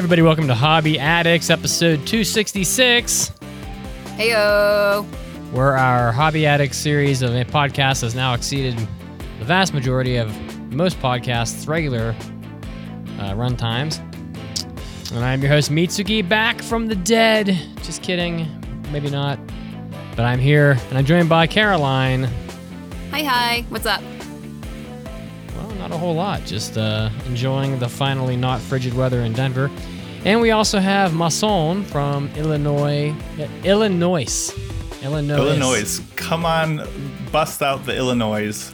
Everybody, welcome to Hobby Addicts, episode 266, Heyo. where our Hobby Addicts series of podcasts has now exceeded the vast majority of most podcasts' regular uh, run times. And I'm your host, Mitsugi, back from the dead. Just kidding, maybe not. But I'm here, and I'm joined by Caroline. Hi, hi. What's up? Well, not a whole lot. Just uh, enjoying the finally not frigid weather in Denver. And we also have Mason from Illinois. Illinois. Illinois. Illinois. Come on, bust out the Illinois.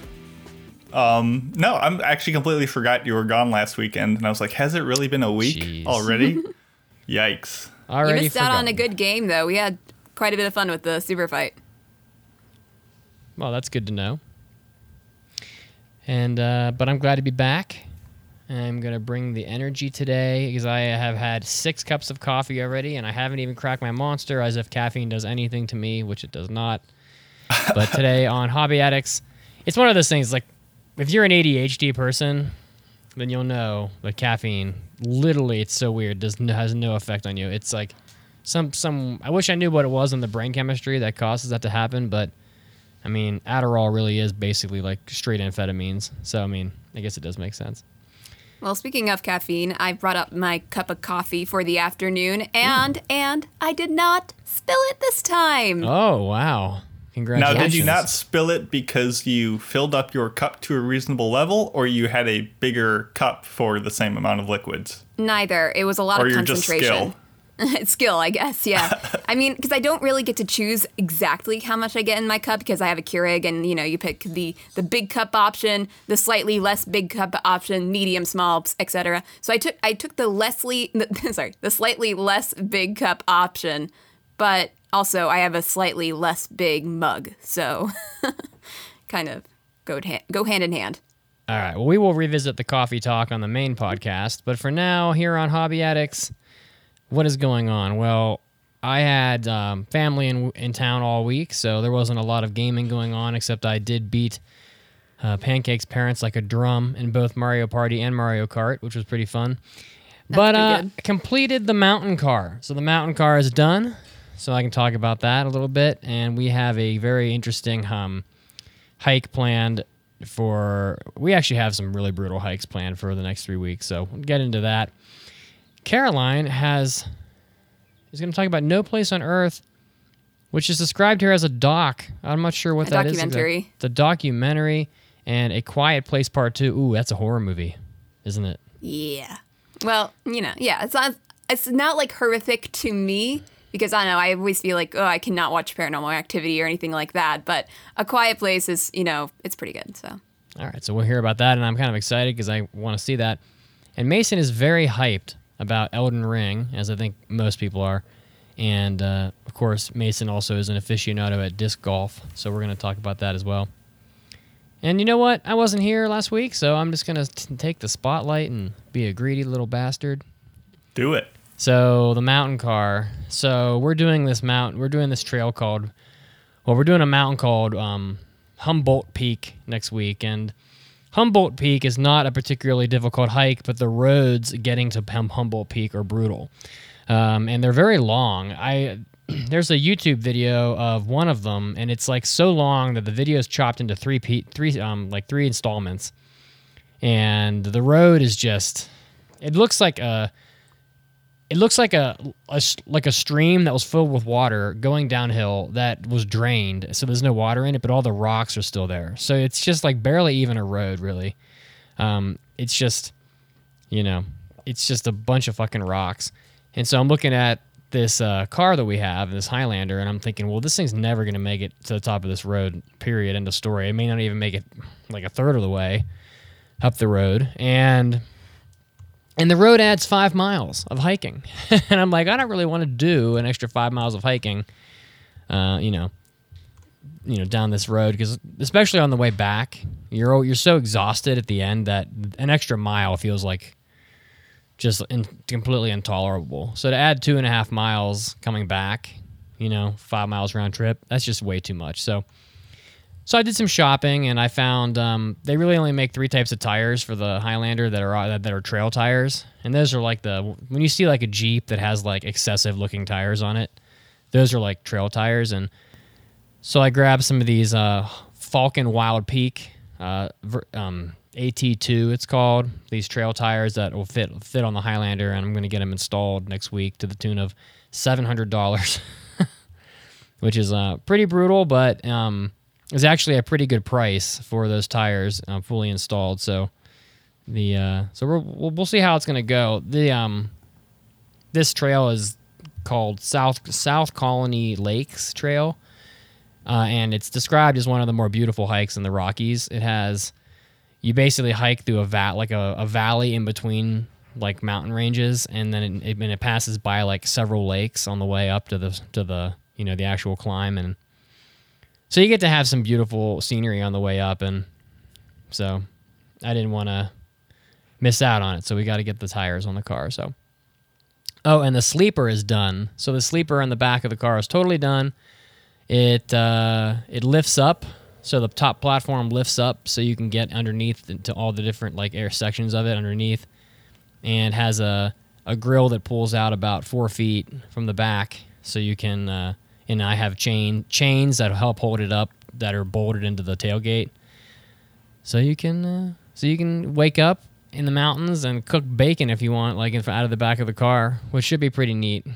Um, no, I'm actually completely forgot you were gone last weekend, and I was like, has it really been a week Jeez. already? Yikes! Already you missed out on a good game, though. We had quite a bit of fun with the super fight. Well, that's good to know. And uh, but I'm glad to be back. I'm gonna bring the energy today because I have had six cups of coffee already, and I haven't even cracked my monster. As if caffeine does anything to me, which it does not. but today on Hobby Addicts, it's one of those things. Like if you're an ADHD person, then you'll know that caffeine, literally, it's so weird. Does has no effect on you. It's like some some. I wish I knew what it was in the brain chemistry that causes that to happen, but. I mean, Adderall really is basically like straight amphetamines. So, I mean, I guess it does make sense. Well, speaking of caffeine, I brought up my cup of coffee for the afternoon, and and I did not spill it this time. Oh, wow. Congratulations. Now, did you not spill it because you filled up your cup to a reasonable level, or you had a bigger cup for the same amount of liquids, Neither. It was a lot or of you're just concentration. skill? It's skill, I guess. Yeah. I mean, because I don't really get to choose exactly how much I get in my cup because I have a Keurig, and you know, you pick the the big cup option, the slightly less big cup option, medium, small, etc. So I took I took the Leslie, the, sorry, the slightly less big cup option, but also I have a slightly less big mug, so kind of go hand, go hand in hand. All right. Well, we will revisit the coffee talk on the main podcast. But for now, here on Hobby Addicts, what is going on? Well, I had um, family in, in town all week, so there wasn't a lot of gaming going on, except I did beat uh, Pancake's parents like a drum in both Mario Party and Mario Kart, which was pretty fun. but pretty uh, completed the mountain car. So the mountain car is done. So I can talk about that a little bit. And we have a very interesting um, hike planned for. We actually have some really brutal hikes planned for the next three weeks. So we'll get into that. Caroline has is going to talk about No Place on Earth, which is described here as a doc. I'm not sure what A that is. documentary. The documentary and A Quiet Place Part Two. Ooh, that's a horror movie, isn't it? Yeah. Well, you know, yeah, it's not it's not like horrific to me because I know, I always feel like, oh, I cannot watch paranormal activity or anything like that, but A Quiet Place is, you know, it's pretty good. So, All right, so we'll hear about that, and I'm kind of excited because I want to see that. And Mason is very hyped about Elden Ring, as I think most people are. And uh, of course, Mason also is an aficionado at disc golf, so we're going to talk about that as well. And you know what? I wasn't here last week, so I'm just going to take the spotlight and be a greedy little bastard. Do it. So the mountain car. So we're doing this mountain. We're doing this trail called. Well, we're doing a mountain called um, Humboldt Peak next week, and Humboldt Peak is not a particularly difficult hike, but the roads getting to Humboldt Peak are brutal, um, and they're very long. I there's a YouTube video of one of them, and it's like so long that the video is chopped into three pe- three um like three installments, and the road is just it looks like a it looks like a, a like a stream that was filled with water going downhill that was drained so there's no water in it but all the rocks are still there. So it's just like barely even a road really. Um, it's just you know it's just a bunch of fucking rocks. And so i'm looking at this uh, car that we have this highlander and i'm thinking well this thing's never going to make it to the top of this road period end of story. It may not even make it like a third of the way up the road. And and the road adds five miles of hiking, and I'm like, I don't really want to do an extra five miles of hiking, uh, you know, you know, down this road because especially on the way back, you're you're so exhausted at the end that an extra mile feels like just in, completely intolerable. So to add two and a half miles coming back, you know, five miles round trip, that's just way too much. So. So I did some shopping and I found um, they really only make three types of tires for the Highlander that are that are trail tires, and those are like the when you see like a Jeep that has like excessive looking tires on it, those are like trail tires. And so I grabbed some of these uh, Falken Wild Peak uh, um, AT2, it's called these trail tires that will fit fit on the Highlander, and I'm going to get them installed next week to the tune of seven hundred dollars, which is uh, pretty brutal, but um, is actually a pretty good price for those tires uh, fully installed. So the uh, so we'll we'll see how it's gonna go. The um this trail is called South South Colony Lakes Trail, uh, and it's described as one of the more beautiful hikes in the Rockies. It has you basically hike through a vat like a, a valley in between like mountain ranges, and then it, it, and it passes by like several lakes on the way up to the to the you know the actual climb and so you get to have some beautiful scenery on the way up, and so I didn't want to miss out on it. So we got to get the tires on the car. So oh, and the sleeper is done. So the sleeper in the back of the car is totally done. It uh, it lifts up, so the top platform lifts up, so you can get underneath to all the different like air sections of it underneath, and has a a grill that pulls out about four feet from the back, so you can. Uh, and I have chain chains that help hold it up that are bolted into the tailgate. So you can uh, so you can wake up in the mountains and cook bacon if you want, like out of the back of the car, which should be pretty neat.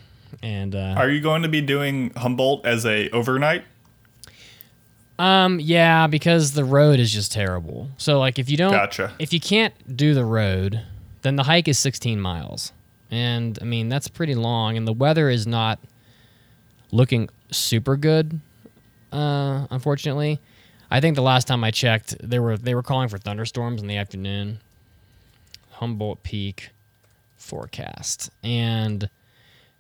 And uh, are you going to be doing Humboldt as a overnight? Um, yeah, because the road is just terrible. So like if you don't, gotcha. if you can't do the road, then the hike is 16 miles, and I mean that's pretty long, and the weather is not looking super good. Uh, unfortunately, I think the last time I checked, they were they were calling for thunderstorms in the afternoon. Humboldt Peak forecast, and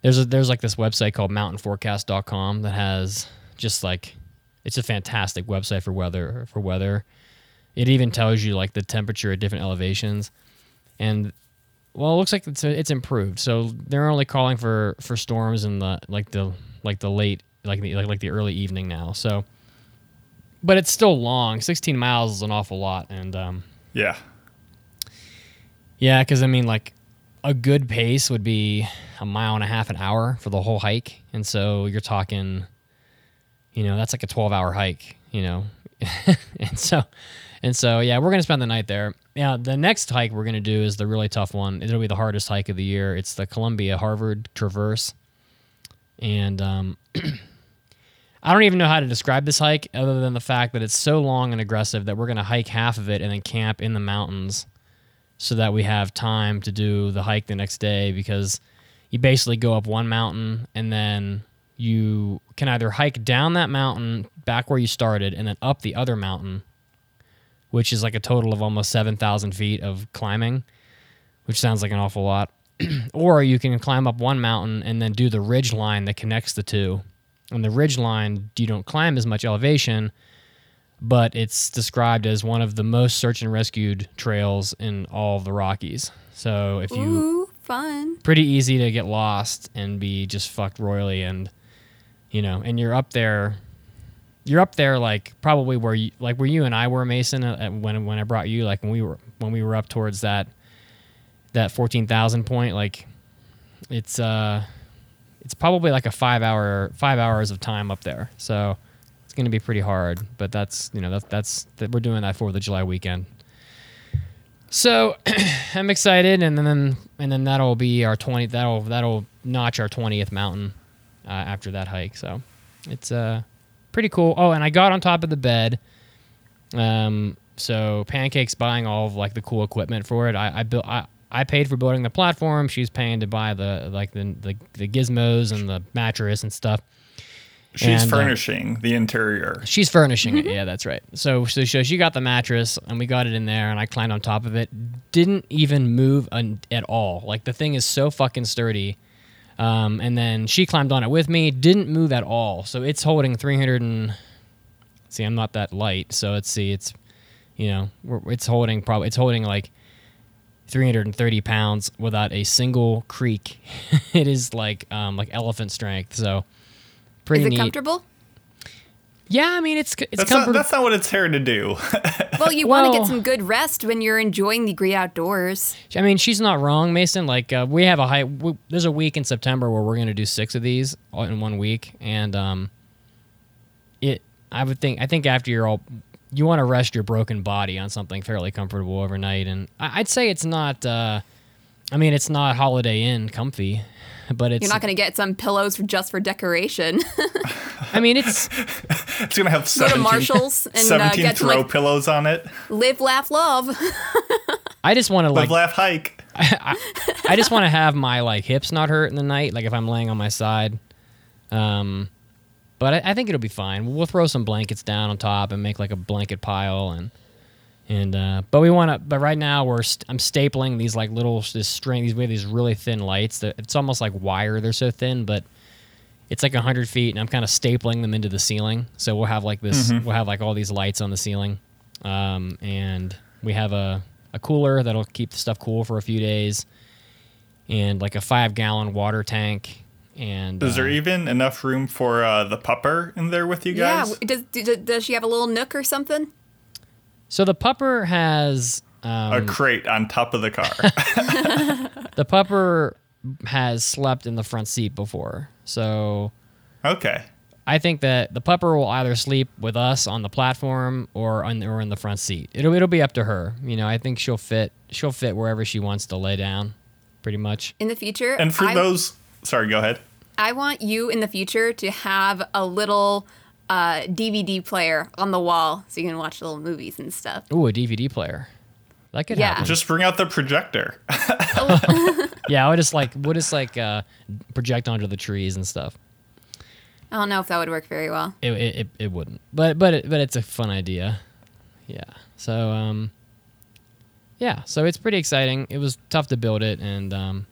there's a, there's like this website called mountainforecast.com that has just like it's a fantastic website for weather for weather. It even tells you like the temperature at different elevations, and well, it looks like it's it's improved. So they're only calling for for storms in the like the like the late like the like, like the early evening now. So, but it's still long. 16 miles is an awful lot, and um, yeah, yeah, because I mean, like a good pace would be a mile and a half an hour for the whole hike, and so you're talking, you know, that's like a 12 hour hike, you know, and so. And so, yeah, we're gonna spend the night there. Yeah, the next hike we're gonna do is the really tough one. It'll be the hardest hike of the year. It's the Columbia Harvard Traverse, and um, I don't even know how to describe this hike other than the fact that it's so long and aggressive that we're going to hike half of it and then camp in the mountains so that we have time to do the hike the next day because you basically go up one mountain and then you can either hike down that mountain back where you started and then up the other mountain, which is like a total of almost 7,000 feet of climbing, which sounds like an awful lot. or you can climb up one mountain and then do the ridge line that connects the two on the ridge line, you don't climb as much elevation, but it's described as one of the most search and rescued trails in all of the Rockies. So if you Ooh, fun. pretty easy to get lost and be just fucked royally and you know, and you're up there you're up there like probably where you like where you and I were Mason uh, when when I brought you like when we were when we were up towards that that 14,000 point like it's uh it's probably like a five hour five hours of time up there. So it's going to be pretty hard. But that's you know that, that's that we're doing that for the July weekend. So I'm excited, and then and then that'll be our 20. That'll that'll notch our 20th mountain uh, after that hike. So it's uh pretty cool. Oh, and I got on top of the bed. Um, so Pancake's buying all of like the cool equipment for it. I, I built. I, I paid for building the platform. She's paying to buy the like the, the, the gizmos and the mattress and stuff. She's And, uh, furnishing the interior. She's furnishing it. Yeah, that's right. So, so, so she got the mattress and we got it in there and I climbed on top of it. Didn't even move un- at all. Like the thing is so fucking sturdy. Um, and then she climbed on it with me. Didn't move at all. So it's holding 300 and see, I'm not that light. So let's see, it's you know, it's holding probably it's holding like 330 pounds without a single creak. it is like um, like elephant strength. So pretty Is it neat. comfortable? Yeah, I mean it's it's That's not, comfortable. that's not what it's here to do. Well, you want to get some good rest when you're enjoying the great outdoors. I mean, she's not wrong, Mason. Like, uh, we have a high. W- there's a week in September where we're going to do six of these in one week, and um, it. I would think. I think after you're all, you want to rest your broken body on something fairly comfortable overnight, and I, I'd say it's not. Uh, I mean, it's not Holiday Inn comfy, but it's. You're not going to get some pillows for, just for decoration. I mean, it's. it's gonna have Go to 17, Marshalls and uh, 17 get some throw like pillows on it. live, laugh, love. I just want to like. Live, laugh, hike. I just want to have my like hips not hurt in the night, like if I'm laying on my side. Um, but I, I think it'll be fine. We'll throw some blankets down on top and make like a blanket pile and and uh, but we want to. But right now we're st- I'm stapling these like little this string. These we have these really thin lights that it's almost like wire. They're so thin, but it's like hundred feet, and I'm kind of stapling them into the ceiling. So we'll have like this. We'll have like all these lights on the ceiling, um, and we have a a cooler that'll keep the stuff cool for a few days, and like a five gallon water tank. And Is there uh, even enough room for uh, the pupper in there with you yeah. guys? Does, does does she have a little nook or something? so the pupper has a um, crate on top of the car. the pupper has slept in the front seat before, so okay. I think that the pupper will either sleep with us on the platform or on or in the front seat. It'll it'll be up to her. You know, I think she'll fit she'll fit wherever she wants to lay down, pretty much. In the future, And for I, those, sorry, go ahead. I want you in the future to have a little uh, DVD player on the wall so you can watch little movies and stuff. Ooh, a DVD player. That could Yeah. happen. Just bring out the projector. yeah, I would just like would just like uh, project onto the trees and stuff. I don't know if that would work very well. It it, it, it wouldn't, but but it, but it's a fun idea. Yeah. So um. Yeah, so it's pretty exciting. It was tough to build it, and um,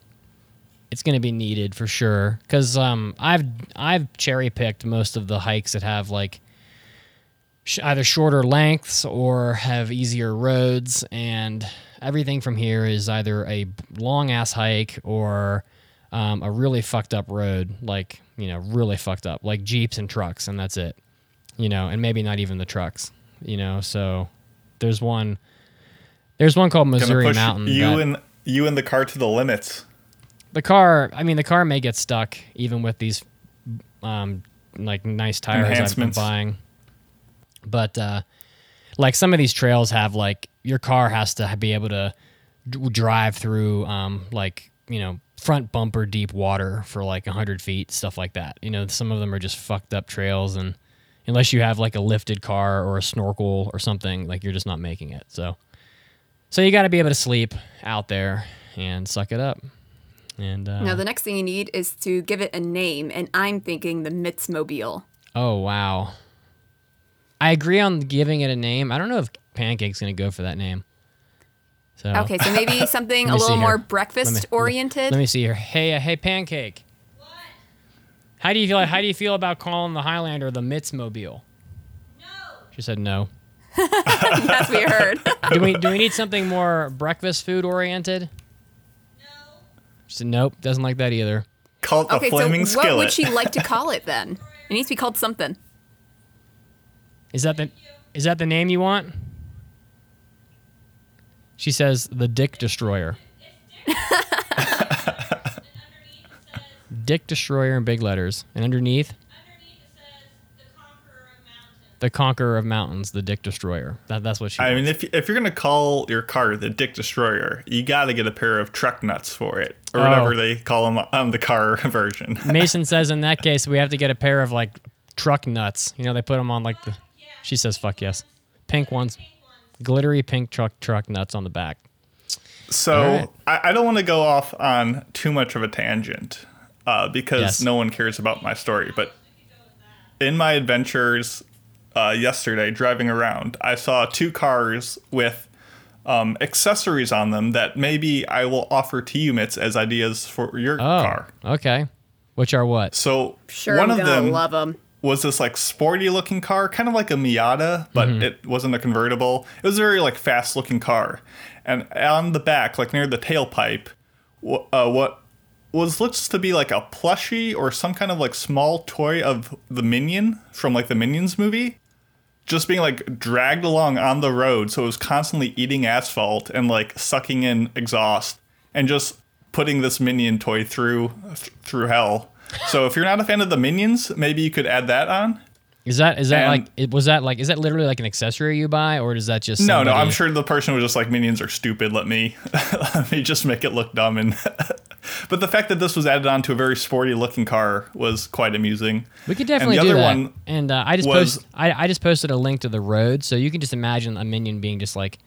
it's going to be needed for sure. Because um, I've I've cherry picked most of the hikes that have like sh- either shorter lengths or have easier roads, and everything from here is either a long ass hike or um, a really fucked up road, like you know, really fucked up, like jeeps and trucks, and that's it. You know, and maybe not even the trucks. You know, so there's one. There's one called Missouri Mountain. you that- and you and the car to the limits. The car i mean the car may get stuck even with these um like nice tires i've been buying. But uh like some of these trails have like your car has to be able to d- drive through um like you know front bumper deep water for like 100 feet stuff like that. You know some of them are just fucked up trails and unless you have like a lifted car or a snorkel or something like you're just not making it. So so you got to be able to sleep out there and suck it up and uh, Now, the next thing you need is to give it a name, and I'm thinking the Mitzmobile. Oh wow. I agree on giving it a name. I don't know if Pancake's gonna go for that name. So Okay, so maybe something a little here. more let me- breakfast oriented. Let me see here. Hey, uh, hey, Pancake. What? How do you feel? How do you feel about calling the Highlander the Mitzmobile? No. She said no. That's we heard. Do we do we need something more breakfast food oriented? No. She said nope. Doesn't like that either. Call it the okay, so flaming what would she like to call it then? It needs to be called something. Is that the is that the name you want? She says the Dick Destroyer. Dick Destroyer in big letters, and underneath Underneath it says the Conqueror of Mountains. The Conqueror of Mountains, the Dick Destroyer. That, that's what she. I wants. mean, if if you're gonna call your car the Dick Destroyer, you gotta get a pair of truck nuts for it, or Oh. whatever they call them on the car version. Mason says in that case we have to get a pair of like truck nuts. You know, they put them on like the. She says fuck yes, pink ones, glittery pink truck truck nuts on the back. So right. I, I don't want to go off on too much of a tangent uh, because Yes. no one cares about my story. But in my adventures uh, yesterday driving around, I saw two cars with um, accessories on them that maybe I will offer to you, Mitz, as ideas for your Oh, car. okay. Which are what? So Sure, one I'm of them love them. was this like sporty looking car, kind of like a Miata, but it wasn't a convertible. It was a very like fast looking car, and on the back, like near the tailpipe, wh- uh, what was looks to be like a plushie or some kind of like small toy of the Minion from like the Minions movie, just being like dragged along on the road, so it was constantly eating asphalt and like sucking in exhaust, and just putting this Minion toy through th- through hell. So if you're not a fan of the Minions, maybe you could add that on. Is that is that And- like it was that like is that literally like an accessory you buy or does that just No, no, I'm sure the person was just like minions are stupid. Let me, let me just make it look dumb. And but the fact that this was added on to a very sporty looking car was quite amusing. we could definitely and the do other that. one and uh, I just was- post I, I just posted a link to the road so you can just imagine a minion being just like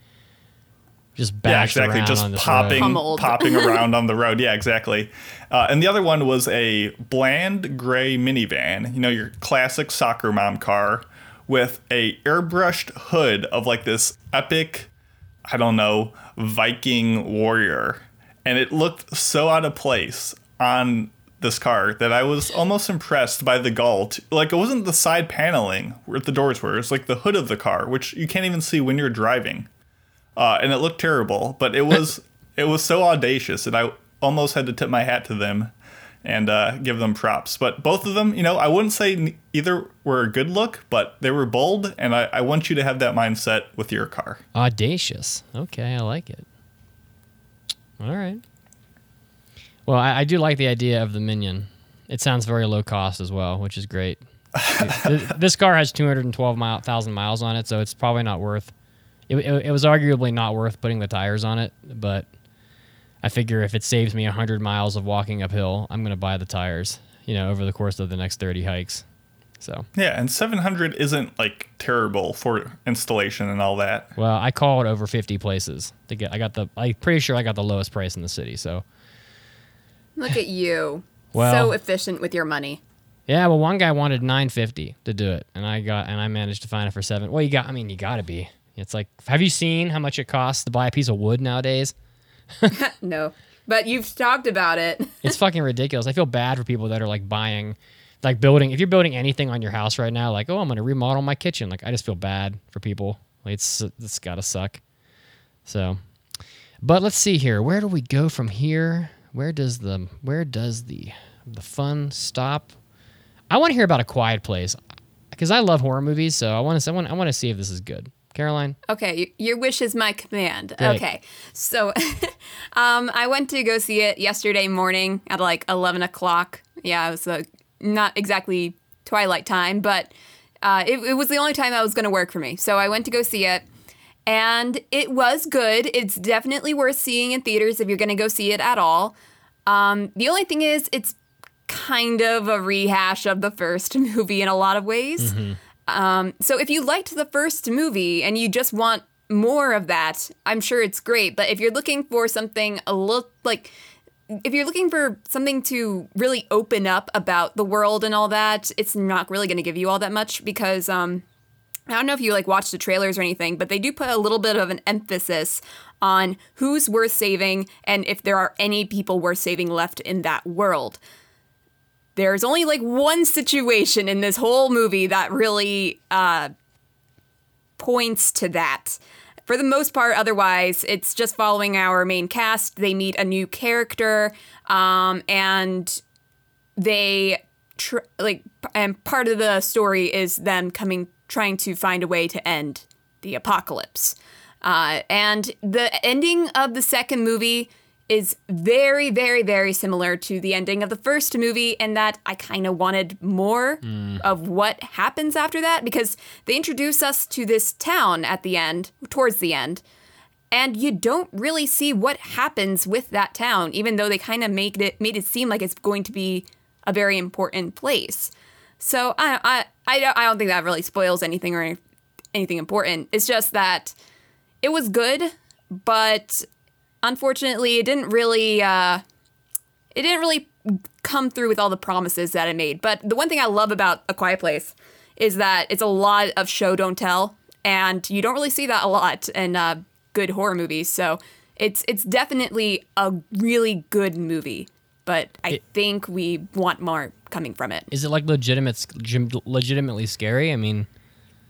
just Yeah, exactly. around Just on popping, road. Popping around on the road. Yeah, exactly. Uh, and the other one was a bland gray minivan. You know, your classic soccer mom car with a airbrushed hood of like this epic, I don't know, Viking warrior, and it looked so out of place on this car that I was almost impressed by the gult. Like it wasn't the side paneling where the doors were; it's like the hood of the car, which you can't even see when you're driving uh, and it looked terrible, but it was it was so audacious and I almost had to tip my hat to them and uh, give them props. But both of them, you know, I wouldn't say either were a good look, but they were bold, and I, I want you to have that mindset with your car. Audacious. Okay, I like it. All right. Well, I, I do like the idea of the minion. It sounds very low cost as well, which is great. This car has 212,000 miles on it, so it's probably not worth. It, it, it was arguably not worth putting the tires on it, but I figure if it saves me 100 miles of walking uphill, I'm going to buy the tires. You know, over the course of the next 30 hikes. So, Yeah, and 700 isn't like terrible for installation and all that. well, I called over 50 places to get. I got the. I'm pretty sure I got the lowest price in the city. So. Look at you. Well- so efficient with your money. Yeah, well, one guy wanted nine fifty to do it, and I got and I managed to find it for seven. Well, you got, I mean, you got to be. It's like, have you seen how much it costs to buy a piece of wood nowadays? No. But you've talked about it. It's fucking ridiculous. I feel bad for people that are like buying, like building. If you're building anything on your house right now, like, oh, I'm gonna remodel my kitchen. Like, I just feel bad for people. Like, it's it's gotta suck. So, but let's see here. Where do we go from here? Where does the where does the the fun stop? I want to hear about a quiet place because I love horror movies. So I want to I want I want to see if this is good. Caroline, Okay, your wish is my command. Great. Okay, so um, I went to go see it yesterday morning at like 11 o'clock. Yeah, it was uh, not exactly twilight time, but uh, it, it was the only time that was going to work for me. So I went to go see it, and it was good. It's definitely worth seeing in theaters if you're going to go see it at all. Um, the only thing is, it's kind of a rehash of the first movie in a lot of ways. Um, so if you liked the first movie and you just want more of that, I'm sure it's great. But if you're looking for something a little like if you're looking for something to really open up about the world and all that, it's not really going to give you all that much because um I don't know if you like watch the trailers or anything, but they do put a little bit of an emphasis on who's worth saving and if there are any people worth saving left in that world there's only like one situation in this whole movie that really uh, points to that. For the most part, otherwise, it's just following our main cast. They meet a new character, um, and they tr- like, and part of the story is them coming, trying to find a way to end the apocalypse. Uh, and the ending of the second movie is very, very, very similar to the ending of the first movie, in that I kind of wanted more mm. of what happens after that because they introduce us to this town at the end, towards the end, and you don't really see what happens with that town, even though they kind of made it made it seem like it's going to be a very important place. So I I I don't, I don't think that really spoils anything or anything important. It's just that it was good, but unfortunately, it didn't really uh, it didn't really come through with all the promises that it made. But the one thing I love about A Quiet Place is that it's a lot of show don't tell, and you don't really see that a lot in uh, good horror movies. So it's it's definitely a really good movie. But I It- think we want more coming from it. Is it like legitimate, legitimately scary? I mean,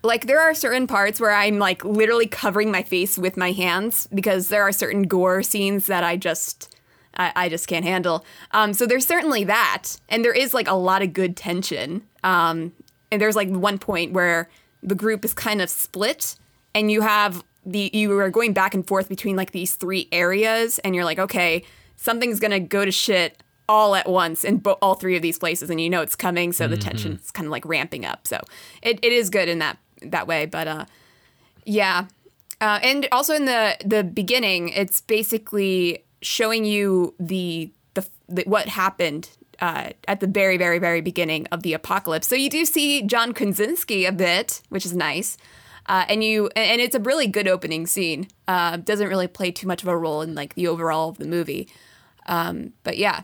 like there are certain parts where I'm like literally covering my face with my hands because there are certain gore scenes that I just I, I just can't handle. Um, so there's certainly that, and there is like a lot of good tension. Um, and there's like one point where the group is kind of split, and you have the you are going back and forth between like these three areas, and you're like, okay, something's gonna go to shit all at once in bo- all three of these places, and you know it's coming, so the tension's kind of like ramping up. So it, it is good in that that way, but uh, yeah, uh, and also in the the beginning, it's basically showing you the the, the what happened uh, at the very very very beginning of the apocalypse. So you do see John Krasinski a bit, which is nice. Uh, and you and it's a really good opening scene. Uh, doesn't really play too much of a role in like the overall of the movie. Um, but yeah,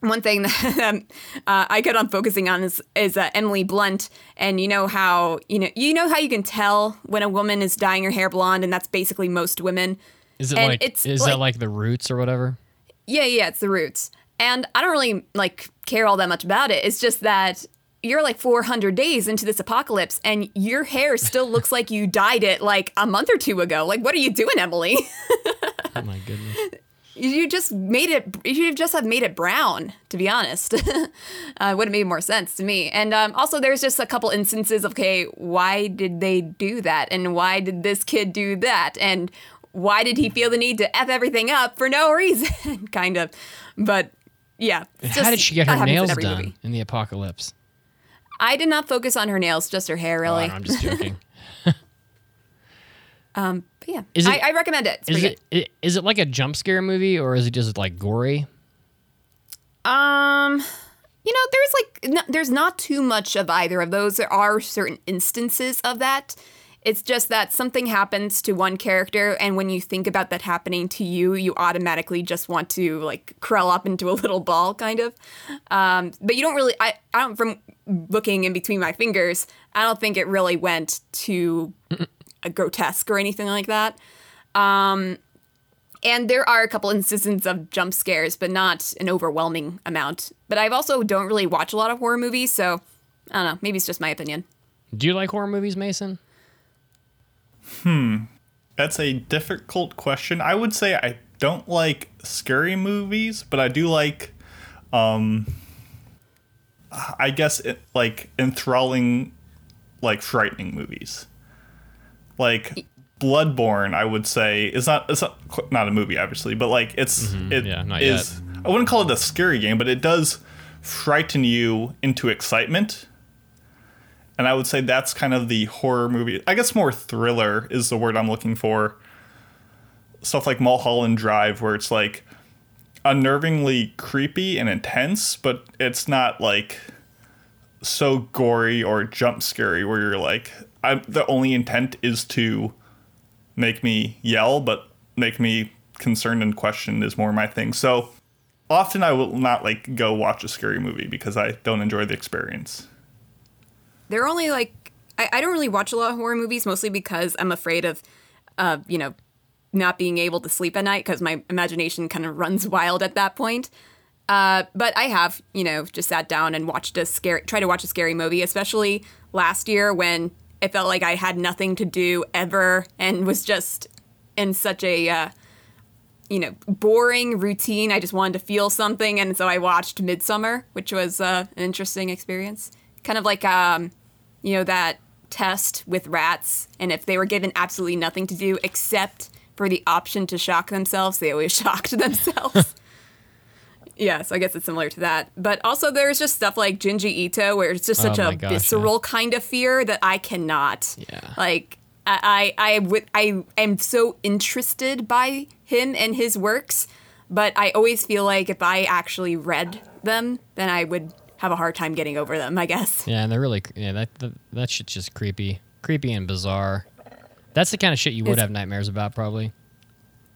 one thing that uh, I get on focusing on is is uh, Emily Blunt, and you know how you know you know how you can tell when a woman is dyeing her hair blonde, and that's basically most women. is it And like it's is like- that like the roots or whatever? Yeah, yeah, it's the roots, and I don't really like care all that much about it. It's just that you're like 400 days into this apocalypse, and your hair still looks like you dyed it like a month or two ago. Like, what are you doing, Emily? Oh my goodness. You just made it. You should have just have made it brown. To be honest, uh, would have made more sense to me. And um, also, there's just a couple instances of okay, why did they do that, and why did this kid do that, and why did he feel the need to f everything up for no reason, kind of. But yeah, How did she get her nails done movie. in the apocalypse? I did not focus on her nails, just her hair, Oh, really. I'm just joking. but yeah, Is it- I, I recommend it. It's is it i- is it like a jump scare movie or is it just like gory? Um, you know, there's like no, there's not too much of either of those. There are certain instances of that. It's just that something happens to one character, and when you think about that happening to you, you automatically just want to like curl up into a little ball, kind of. Um, but you don't really. I, I don't. From looking in between my fingers, I don't think it really went to grotesque or anything like that. Um, and there are a couple instances of jump scares, but not an overwhelming amount. But I've also don't really watch a lot of horror movies, so I don't know. Maybe it's just my opinion. Do you like horror movies, Mason? Hmm. That's a difficult question. I would say I don't like scary movies, but I do like, um, I guess it, like enthralling, like frightening movies. Like Bloodborne, I would say is not it's not not a movie, obviously, but like it's mm-hmm. it yeah, not is- I wouldn't call it a scary game, but it does frighten you into excitement. And I would say that's kind of the horror movie. I guess more thriller is the word I'm looking for. Stuff like Mulholland Drive, where it's like unnervingly creepy and intense, but it's not like so gory or jump scary where you're like, I'm, the only intent is to make me yell, but make me concerned and questioned is more my thing. So often I will not like go watch a scary movie because I don't enjoy the experience. They're only like I, I don't really watch a lot of horror movies, mostly because I'm afraid of, uh, you know, not being able to sleep at night because my imagination kind of runs wild at that point. Uh, but I have, you know, just sat down and watched a scary, try to watch a scary movie, especially last year when it felt like I had nothing to do ever and was just in such a, uh, you know, boring routine. I just wanted to feel something, and so I watched Midsommar, which was uh, an interesting experience. Kind of like, um, you know, that test with rats, and if they were given absolutely nothing to do except for the option to shock themselves, they always shocked themselves. Yeah, so I guess it's similar to that. But also, there's just stuff like Junji Ito, where it's just Oh such my a gosh, yeah. visceral kind of fear that I cannot. Yeah. Like, I, I, I, I am so interested by him and his works, but I always feel like if I actually read them, then I would have a hard time getting over them, I guess. Yeah, and they're really yeah that that, that shit's just creepy, creepy and bizarre. That's the kind of shit you would It's- have nightmares about, probably.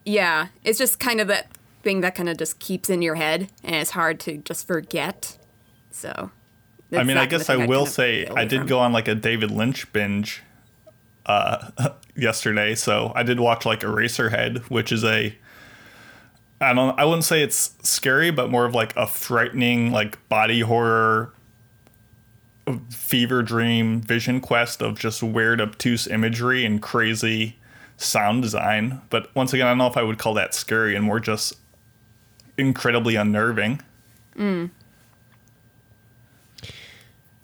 Yeah, it's just kind of that thing that kind of just keeps in your head and it's hard to just forget. So. I mean, I guess I will say I did from. go on like a David Lynch binge uh, yesterday. So I did watch like Eraserhead, which is a I don't I wouldn't say it's scary, but more of like a frightening like body horror fever dream vision quest of just weird obtuse imagery and crazy sound design. But once again, I don't know if I would call that scary and more just incredibly unnerving.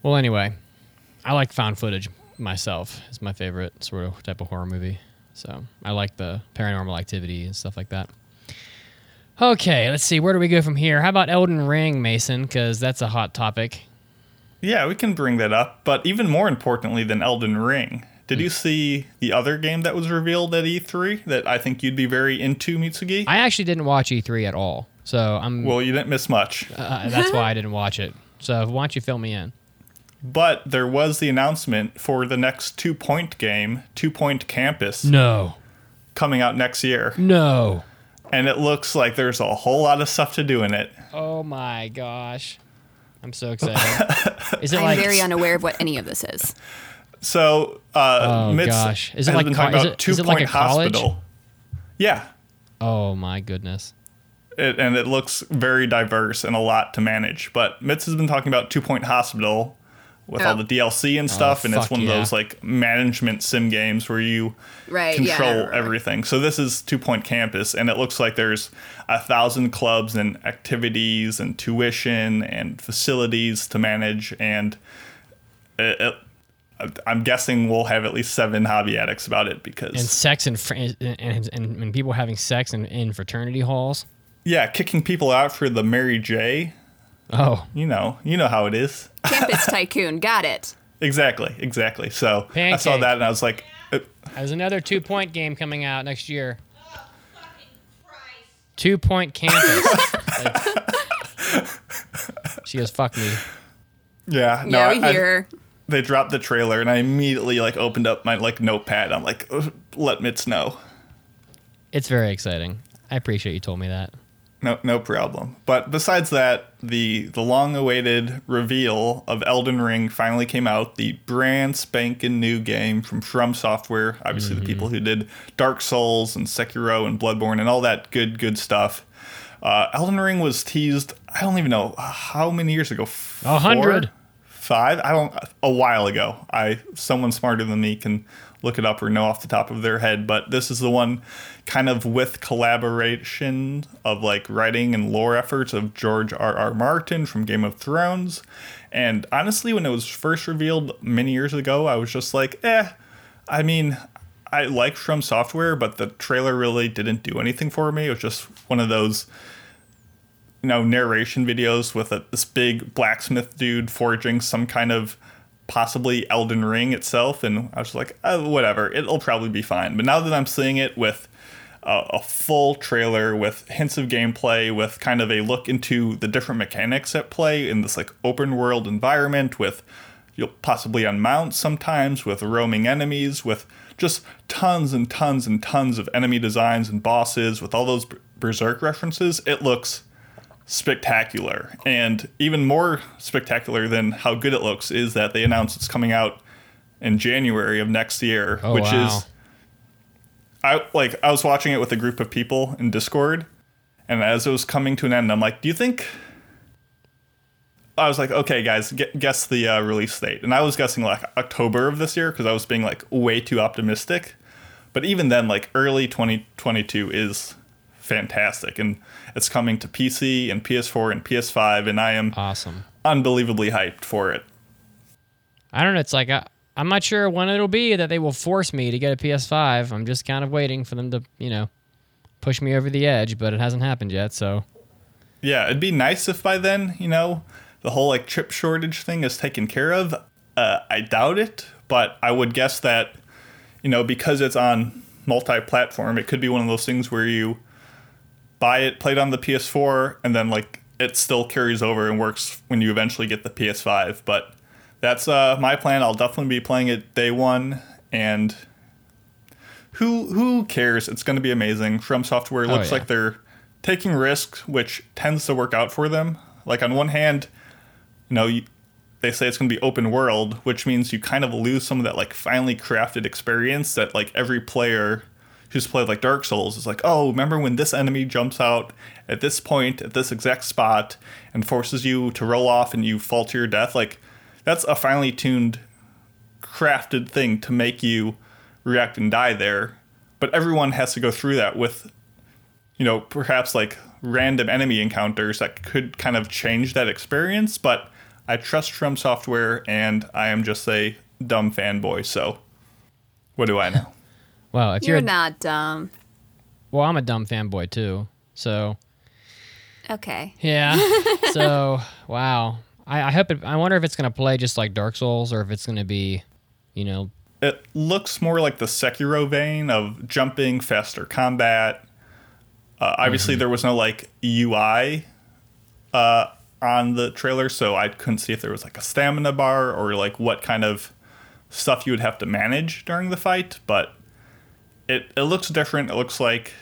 Well, anyway, I like found footage myself. It's my favorite sort of type of horror movie. So I like the paranormal activity and stuff like that. Okay, let's see. Where do we go from here? How about Elden Ring, Mason? Because that's a hot topic. Yeah, we can bring that up. But even more importantly than Elden Ring, did Hmm. you see the other game that was revealed at E3 that I think you'd be very into, Mitsugi? I actually didn't watch E3 at all. So I'm. well, you didn't miss much. uh, that's why I didn't watch it. So why don't you fill me in? But there was the announcement for the next two point game, Two Point Campus, No. coming out next year. No. And it looks like there's a whole lot of stuff to do in it. Oh my gosh. I'm so excited. Is it I'm like very unaware of what any of this is. So, uh, Oh, Mitz gosh. Is it like co- talking is about it- Two is it like Point a college? Hospital. Yeah. Oh my goodness. It, and it looks very diverse and a lot to manage. But Mitz has been talking about Two Point Hospital with all Oh. the DLC and stuff, and it's one yeah. of those like management sim games where you Right, control I remember. everything. So this is Two Point Campus, and it looks like there's a thousand clubs and activities and tuition and facilities to manage, and it, it, I'm guessing we'll have at least seven hobby addicts about it because And sex and fr- and, and, and, and people having sex in, in fraternity halls. Yeah, kicking people out for the Mary J. Oh, You know, you know how it is. Campus Tycoon, got it. Exactly, exactly. So I saw that and I was like, uh, there's another two point game coming out next year. Two point campus. she goes, fuck me. yeah, no, yeah, we I- hear. her. they dropped the trailer and I immediately like opened up my like notepad. I'm like, let Mitz know. It's very exciting. I appreciate you told me that. No, no problem. But besides that, the the long-awaited reveal of Elden Ring finally came out. The brand spanking new game from From Software, obviously the people who did Dark Souls and Sekiro and Bloodborne and all that good good stuff. Uh, Elden Ring was teased. I don't even know how many years ago. A hundred. Five i don't a while ago i someone smarter than me can look it up or know off the top of their head but this is the one kind of with collaboration of like writing and lore efforts of george r r. Martin from game of thrones. And honestly when it was first revealed many years ago i was just like eh i mean i like from software but the trailer really didn't do anything for me. It was just one of those you know narration videos with a, this big blacksmith dude forging some kind of possibly Elden Ring itself, and I was like, oh, whatever, it'll probably be fine. But now that I'm seeing it with a, a full trailer with hints of gameplay, with kind of a look into the different mechanics at play in this like open world environment, with you'll possibly unmount sometimes with roaming enemies, with just tons and tons and tons of enemy designs and bosses, with all those berserk references, it looks spectacular. And even more spectacular than how good it looks is that they announced it's coming out in January of next year, Oh, which wow. is I like I was watching it with a group of people in Discord, and as it was coming to an end, I'm like, "Do you think?" I was like, "Okay, guys, gu- guess the uh, release date," and I was guessing like October of this year because I was being like way too optimistic. But even then, like early 2022 is fantastic, and it's coming to PC and PS4 and PS5, and I am Awesome. unbelievably hyped for it. I don't know. It's like I, I'm not sure when it'll be that they will force me to get a PS5. I'm just kind of waiting for them to, you know, push me over the edge, but it hasn't happened yet. So Yeah, it'd be nice if by then, you know, the whole like chip shortage thing is taken care of. Uh, I doubt it, but I would guess that, you know, because it's on multi-platform, it could be one of those things where you buy it, play it on the PS4, and then like it still carries over and works when you eventually get the PS5. But that's uh, my plan. I'll definitely be playing it day one, and who who cares? It's going to be amazing. From Software looks yeah. like they're taking risks, which tends to work out for them. Like on one hand, you know, you, they say it's going to be open world, which means you kind of lose some of that like finely crafted experience that like every player who's played like Dark Souls is like, oh, remember when this enemy jumps out at this point at this exact spot and forces you to roll off and you fall to your death? Like that's a finely tuned, crafted thing to make you react and die there. But everyone has to go through that with, you know, perhaps like random enemy encounters that could kind of change that experience. But I trust From Software and I am just a dumb fanboy. So what do I know? Well, if You're you're, not dumb. well, I'm a dumb fanboy too. So Okay. yeah. so wow. I, I hope it. I wonder if it's gonna play just like Dark Souls or if it's gonna be, you know, it looks more like the Sekiro vein of jumping, faster combat. Uh, obviously, there was no like UI uh, on the trailer, so I couldn't see if there was like a stamina bar or like what kind of stuff you would have to manage during the fight. But it it looks different. It looks like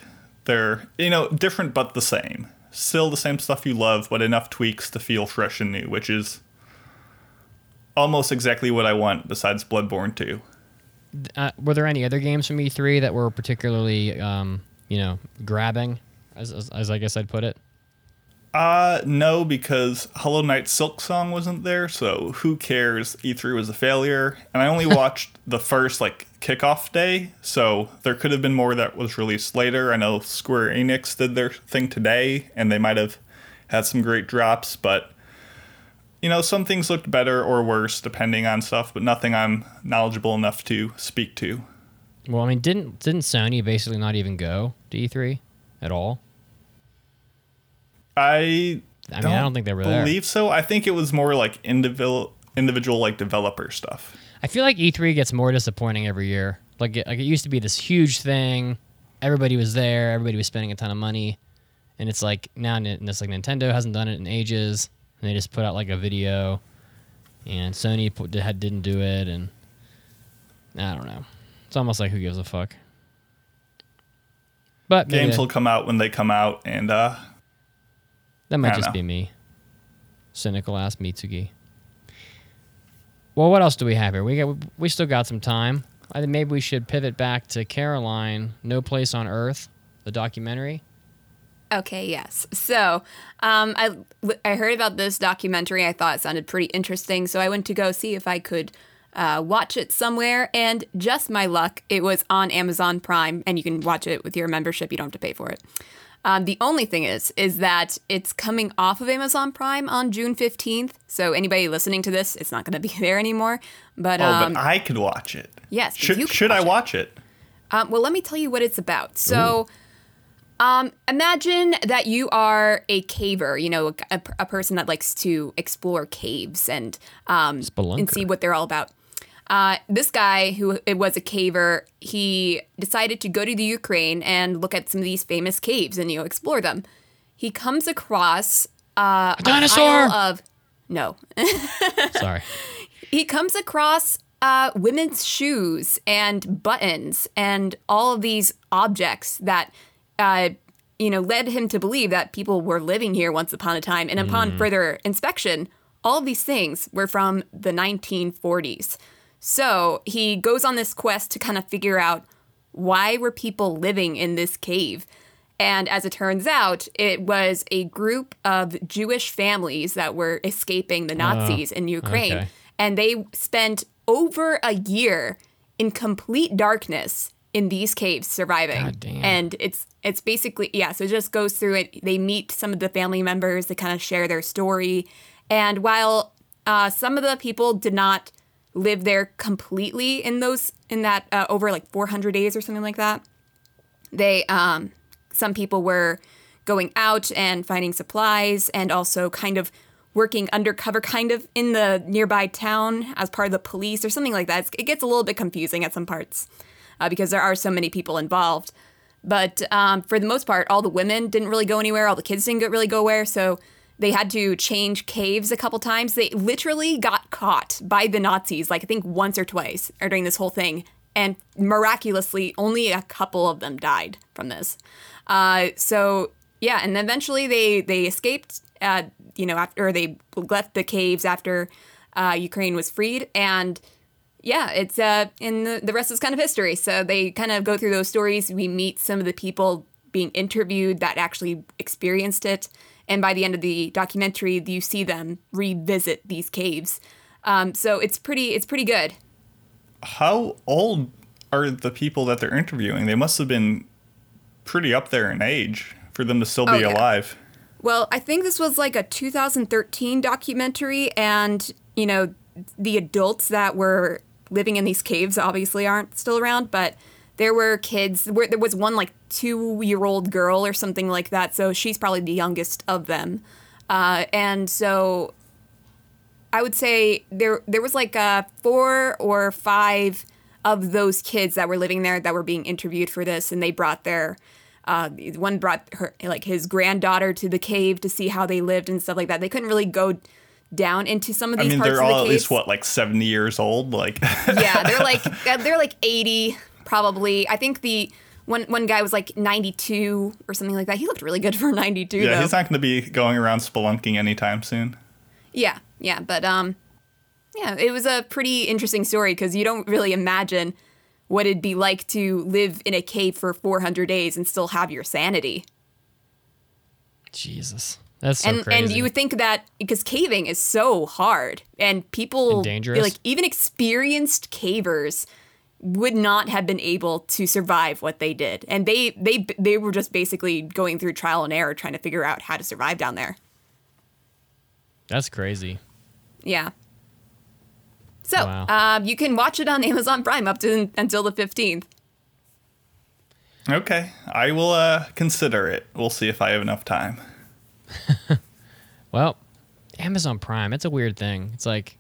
they're you know different but the same. Still the same stuff you love, but enough tweaks to feel fresh and new, which is almost exactly what I want. Besides Bloodborne 2. uh, were there any other games from E3 that were particularly, um, you know, grabbing, as, as, as I guess I'd put it? Uh, no, because Hollow Knight Silksong wasn't there, so who cares? E3 was a failure, and I only watched the first like kickoff day, so there could have been more that was released later. I know Square Enix did their thing today, and they might have had some great drops, but you know, some things looked better or worse depending on stuff, but nothing I'm knowledgeable enough to speak to. Well, I mean, didn't didn't Sony basically not even go to E3 at all? I I mean, I don't think they were there. believe so. I think it was more like individual individual like developer stuff. I feel like E3 gets more disappointing every year. Like it, like it used to be this huge thing. Everybody was there. Everybody was spending a ton of money, and it's like now and it's like Nintendo hasn't done it in ages, and they just put out like a video, and Sony put, had didn't do it, and I don't know. It's almost like who gives a fuck. But Games will come out when they come out, and uh, that might just know. be me, cynical ass Mitsugi. Well, what else do we have here? We got we still got some time. I think maybe we should pivot back to Caroline, No Place on Earth, the documentary. Okay, yes. So um, I, I heard about this documentary. I thought it sounded pretty interesting. So I went to go see if I could uh, watch it somewhere. And just my luck, it was on Amazon Prime, and you can watch it with your membership. You don't have to pay for it. Um, the only thing is, is that it's coming off of Amazon Prime on June 15th. So anybody listening to this, it's not going to be there anymore. But, oh, um, but I could watch it. yes, but Should you can should I watch it. watch it? Um, well, let me tell you what it's about. So, um, imagine that you are a caver, you know, a, a person that likes to explore caves and um, and see what they're all about. Uh, this guy who it was a caver, he decided to go to the Ukraine and look at some of these famous caves and you know explore them. He comes across uh, a dinosaur! of no, Sorry. he comes across uh, women's shoes and buttons and all of these objects that uh, you know led him to believe that people were living here once upon a time and upon further inspection all of these things were from the 1940s so he goes on this quest to kind of figure out why were people living in this cave and as it turns out, it was a group of Jewish families that were escaping the Nazis in Ukraine. okay. And they spent over a year in complete darkness in these caves surviving. And it's it's basically yeah, so it just goes through it. They meet some of the family members, they kind of share their story. And while uh, some of the people did not live there completely in those in that uh, over like 400 days or something like that, they um some people were going out and finding supplies and also kind of working undercover kind of in the nearby town as part of the police or something like that. It gets a little bit confusing at some parts uh, because there are so many people involved. But um, for the most part all the women didn't really go anywhere. All the kids didn't really go where. So they had to change caves a couple times they literally got caught by the nazis like i think once or twice during this whole thing and miraculously only a couple of them died from this uh, so yeah, and eventually they they escaped. Uh, you know, after or they left the caves after uh, Ukraine was freed, and yeah, it's uh, and the, the rest is kind of history. So they kind of go through those stories. We meet some of the people being interviewed that actually experienced it, and by the end of the documentary, you see them revisit these caves. Um, so it's pretty it's pretty good. How old are the people that they're interviewing? They must have been pretty up there in age for them to still be Oh, yeah. alive. Well, I think this was like a 2013 documentary, and you know, the adults that were living in these caves obviously aren't still around, but there were kids. Where there was one like two-year-old girl or something like that, so she's probably the youngest of them, uh, and so I would say there there was like uh, four or five of those kids that were living there that were being interviewed for this, and they brought their uh, one brought her like his granddaughter to the cave to see how they lived and stuff like that. They couldn't really go down into some of these. I mean, parts they're of the all at least what, like seventy years old. Like, yeah, they're like they're like eighty probably. I think the one one guy was like ninety two or something like that. He looked really good for ninety two. yeah, though. he's not going to be going around spelunking anytime soon. Yeah, yeah, but um, yeah, it was a pretty interesting story because you don't really imagine what it'd be like to live in a cave for 400 days and still have your sanity. Jesus, that's so and crazy. and you would think that because caving is so hard and people And dangerous. like even experienced cavers would not have been able to survive what they did and they they they were just basically going through trial and error trying to figure out how to survive down there that's crazy. yeah so Wow. um, you can watch it on amazon prime up to until the 15th Okay, I will uh, consider it. We'll see if I have enough time. Well, Amazon Prime, it's a weird thing. It's like,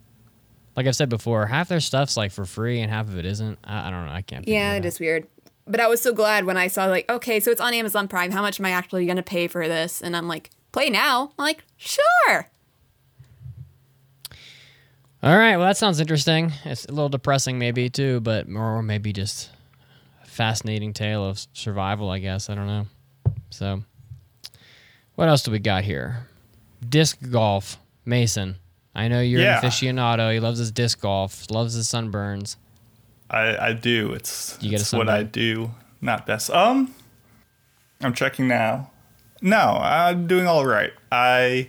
like I've said before, half their stuff's like for free and half of it isn't. I, I don't know. I can't. Yeah, it out. is weird. But I was so glad when I saw like, okay, so it's on Amazon Prime. How much am I actually gonna pay for this? And I'm like, play now. I'm like, sure. All right. Well, that sounds interesting. It's a little depressing, maybe too, but or maybe just a fascinating tale of survival. I guess I don't know. So, what else do we got here? Disc golf, Mason. I know you're Yeah. an aficionado. He loves his disc golf. Loves his sunburns. I, I do. It's, You get a it's what I do. Not best. Um, I'm checking now. No, I'm doing all right. I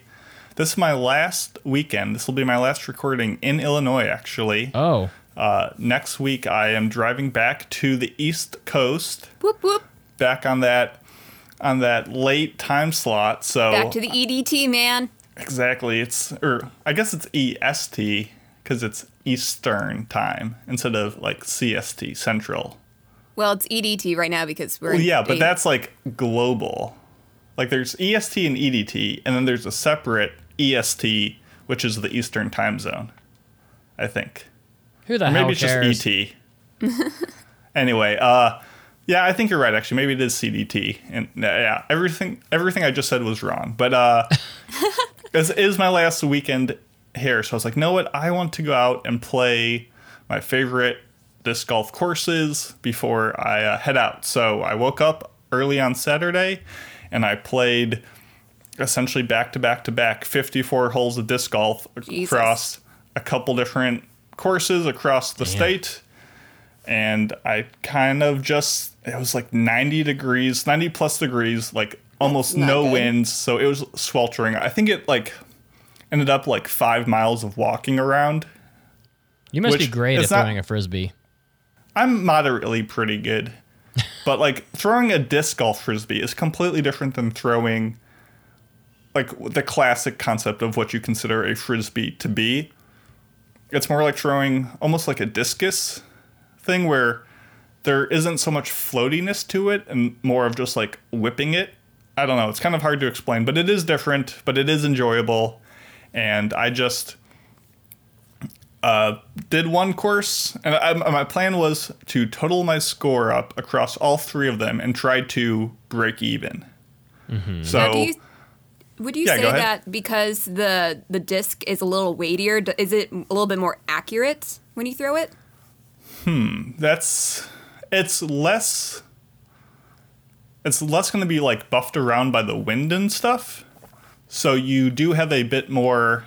this is my last weekend. This will be my last recording in Illinois. Actually, Oh, uh, next week I am driving back to the East Coast, Whoop whoop. back on that on that late time slot. So Back to the EDT, man. Exactly, it's or I guess it's EST because it's Eastern time instead of like CST Central. Well, it's EDT right now because we're Well, yeah, but a- that's like global. Like there's EST and EDT, and then there's a separate EST, which is the Eastern time zone. I think. who the Or hell maybe it's just ET. anyway, uh, yeah, I think you're right. Actually, maybe it is CDT, and uh, yeah, everything everything I just said was wrong. But uh, this is my last weekend here, so I was like, know what? I want to go out and play my favorite disc golf courses before I uh, head out. So I woke up early on Saturday, and I played essentially back to back to back 54 holes of disc golf Jesus. across a couple different courses across the Damn. state and I kind of just it was like 90 degrees, 90 plus degrees, like almost Not no good. winds, so it was sweltering. I think it like ended up like 5 miles of walking around. You must be great at not- throwing a frisbee. I'm moderately pretty good. but like throwing a disc golf frisbee is completely different than throwing like the classic concept of what you consider a frisbee to be. It's more like throwing almost like a discus thing where there isn't so much floatiness to it and more of just like whipping it. I don't know. It's kind of hard to explain, but it is different, but it is enjoyable. And I just uh, did one course, and I, my plan was to total my score up across all three of them and try to break even. So Now, do you, would you Yeah, say that because the the disc is a little weightier, is it a little bit more accurate when you throw it? That's it's less it's less going to be like buffed around by the wind and stuff. So you do have a bit more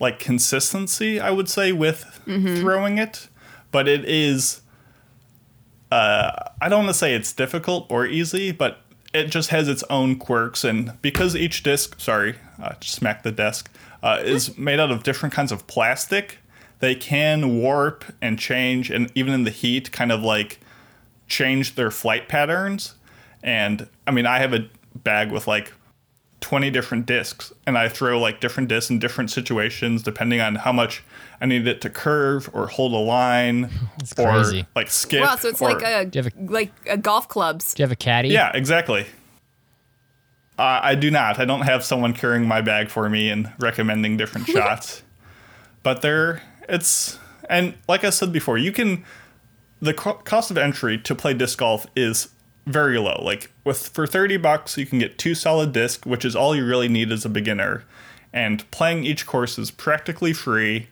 like consistency, I would say, with throwing it. But it is uh, I don't want to say it's difficult or easy, but it just has its own quirks. And because each disc, sorry, uh, smack the desk, uh, is made out of different kinds of plastic, they can warp and change, and even in the heat, kind of like change their flight patterns. And I mean, I have a bag with like 20 different discs, and I throw like different discs in different situations depending on how much I need it to curve or hold a line or crazy. like skip. Wow, so it's or- like a, Do you have a- like a golf clubs. Do you have a caddy? Yeah, exactly. Uh, I do not. I don't have someone carrying my bag for me and recommending different shots. But they're it's and like I said before, you can the co- cost of entry to play disc golf is very low. Like with for 30 bucks, you can get two solid discs, which is all you really need as a beginner. And playing each course is practically free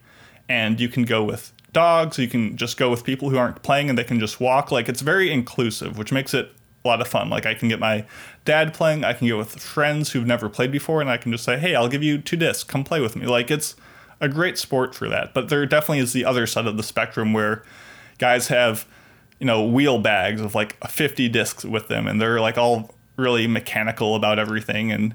and you can go with dogs, you can just go with people who aren't playing and they can just walk. Like it's very inclusive, which makes it a lot of fun. Like I can get my dad playing, I can go with friends who've never played before and I can just say, "Hey, I'll give you two discs. Come play with me." Like it's a great sport for that. But there definitely is the other side of the spectrum where guys have, you know, wheel bags of like 50 discs with them and they're like all really mechanical about everything and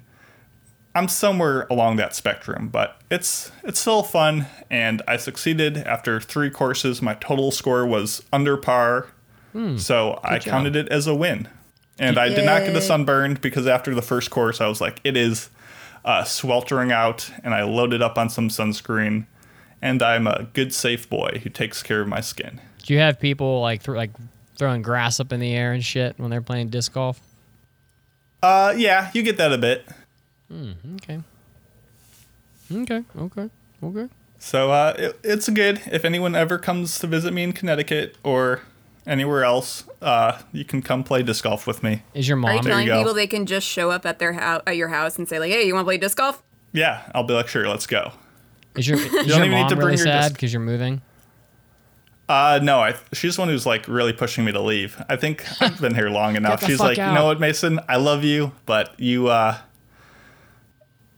I'm somewhere along that spectrum, but it's it's still fun and I succeeded after 3 courses. My total score was under par. Hmm. so I job. counted it as a win. And I did not get a Yay. sunburn because after the first course I was like it is uh, sweltering out and I loaded up on some sunscreen and I'm a good safe boy who takes care of my skin. Do you have people like th- like throwing grass up in the air and shit when they're playing disc golf? Uh yeah, you get that a bit. Okay. Okay. Okay. Okay. So uh, it, it's good. If anyone ever comes to visit me in Connecticut or anywhere else, uh, you can come play disc golf with me. Is your mom? There you telling go. people they can just show up at their house at your house and say like, "Hey, you want to play disc golf?" Yeah, I'll be like, sure, let's go. Is your is don't your even need mom to bring really your sad because you're moving? Uh, no, I, she's the one who's like really pushing me to leave. I think I've been here long enough. She's fuck like, you know what, Mason, I love you, but you, uh,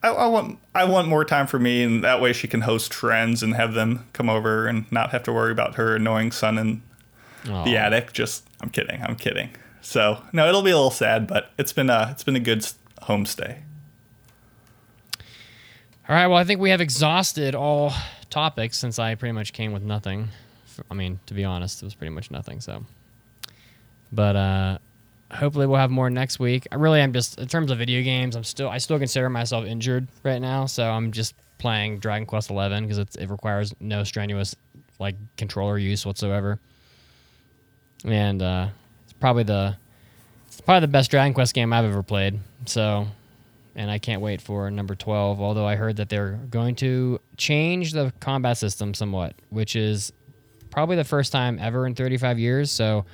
I, I want, I want more time for me, and that way she can host friends and have them come over and not have to worry about her annoying son in the attic. Just, I'm kidding, I'm kidding. So no, it'll be a little sad, but it's been a, it's been a good homestay. All right. Well, I think we have exhausted all topics since I pretty much came with nothing. I mean, to be honest, it was pretty much nothing. So, but uh, hopefully we'll have more next week. I really am just in terms of video games. I'm still I still consider myself injured right now, so I'm just playing Dragon Quest XI because it requires no strenuous like controller use whatsoever. And uh, it's probably the it's probably the best Dragon Quest game I've ever played. So and I can't wait for number 12. Although I heard that they're going to change the combat system somewhat, which is probably the first time ever in 35 years. So,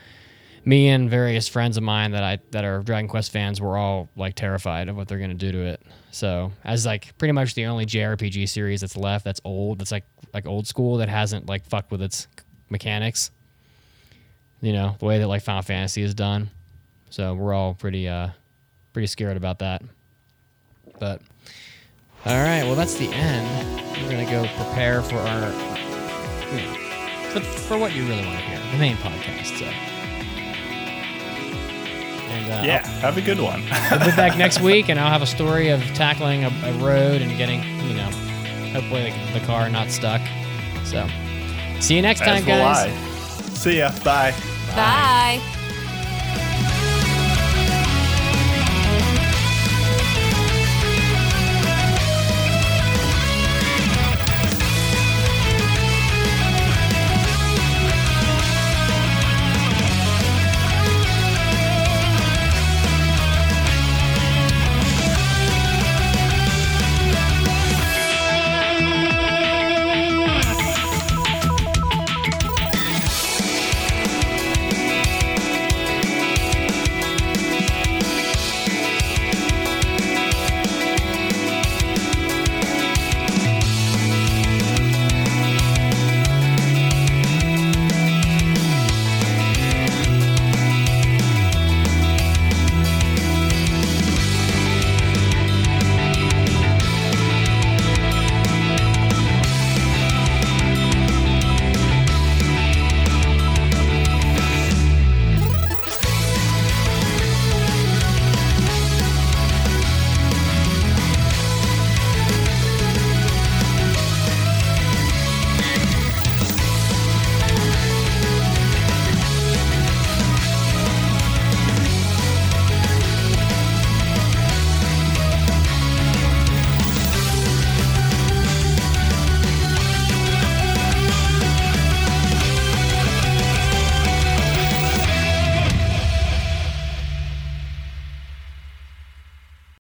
me and various friends of mine that I that are Dragon Quest fans were all like terrified of what they're going to do to it. So, as like pretty much the only JRPG series that's left that's old, that's like like old school that hasn't like fucked with its mechanics. You know, the way that like Final Fantasy is done. So, we're all pretty uh pretty scared about that. But all right, well that's the end. We're gonna go prepare for our you know, for, for what you really want to hear, the main podcast. So, and uh, Yeah, have a good one. I'll, I'll be back next week, and I'll have a story of tackling a, a road and getting you know, hopefully the, the car not stuck. So, see you next time, As will guys. I. See ya. Bye. Bye.